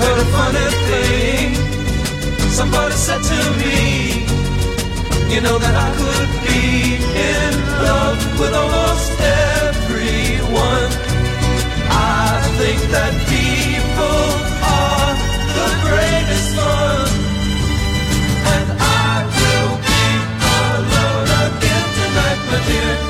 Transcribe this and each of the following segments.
Heard a funny thing. Somebody said to me, you know that I could be in love with almost everyone. I think that people are the greatest fun. And I will be alone again tonight, my dear.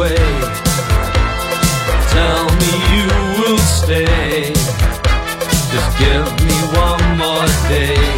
away. Tell me you will stay. Just give me one more day.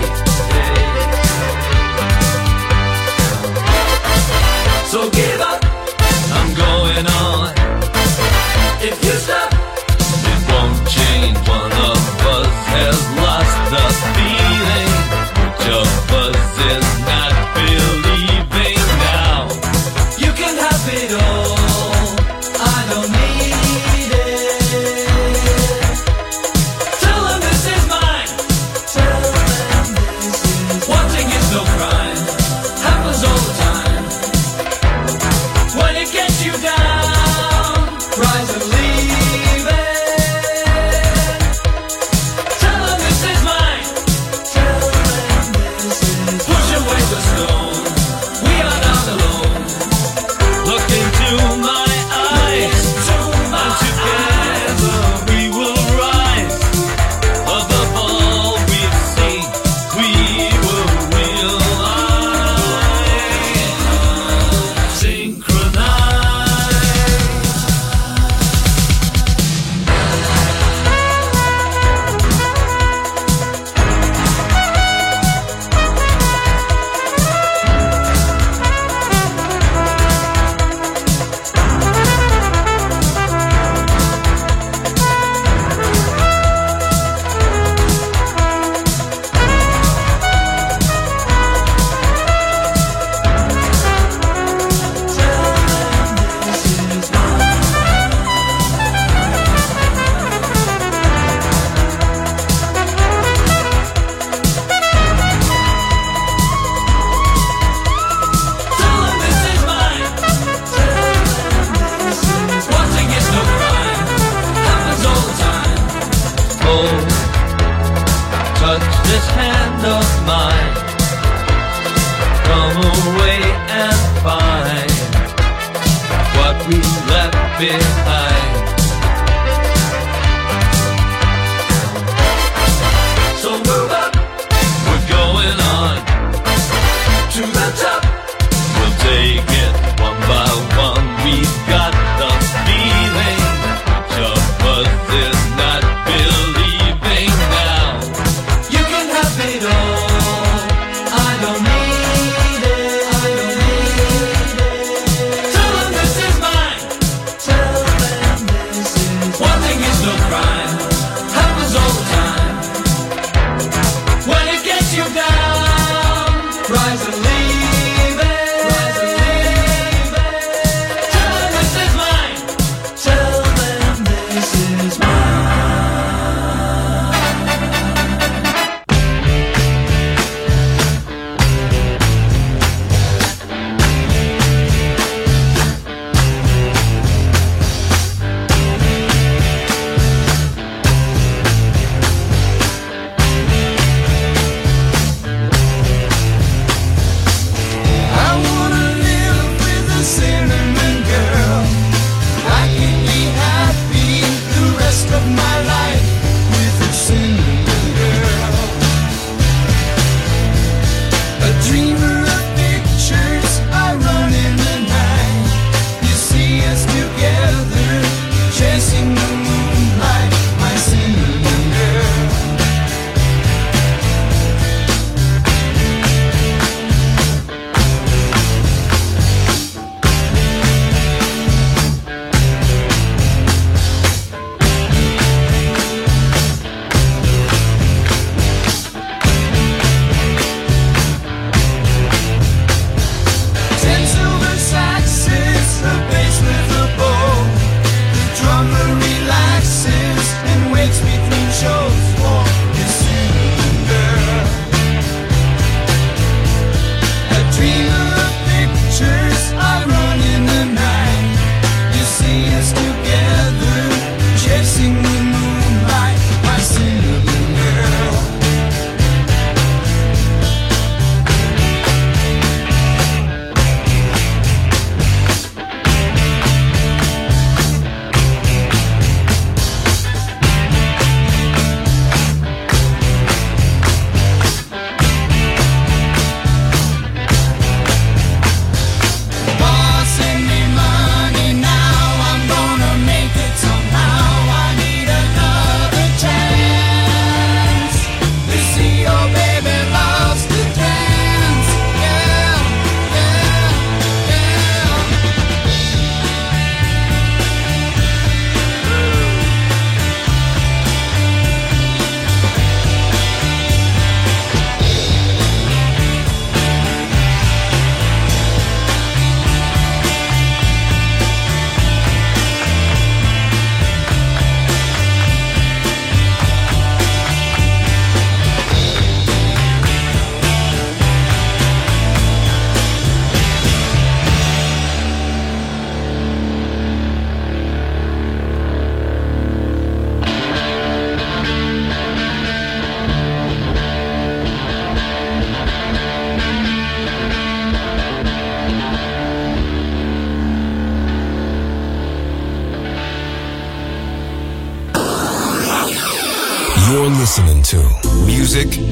Music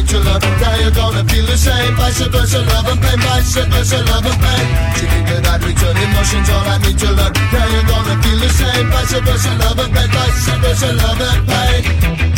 get your love and now you're gonna feel the same. Vice versa, love and pain, vice versa, love and pain. She think that I'd return emotions, all I need your love Now you're gonna feel the same. Vice versa, love and pain, vice versa, love and pain.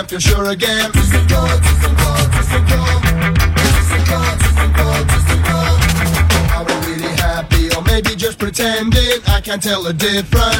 camp, you're sure again. Are we really happy or maybe just pretending? I can't tell the difference.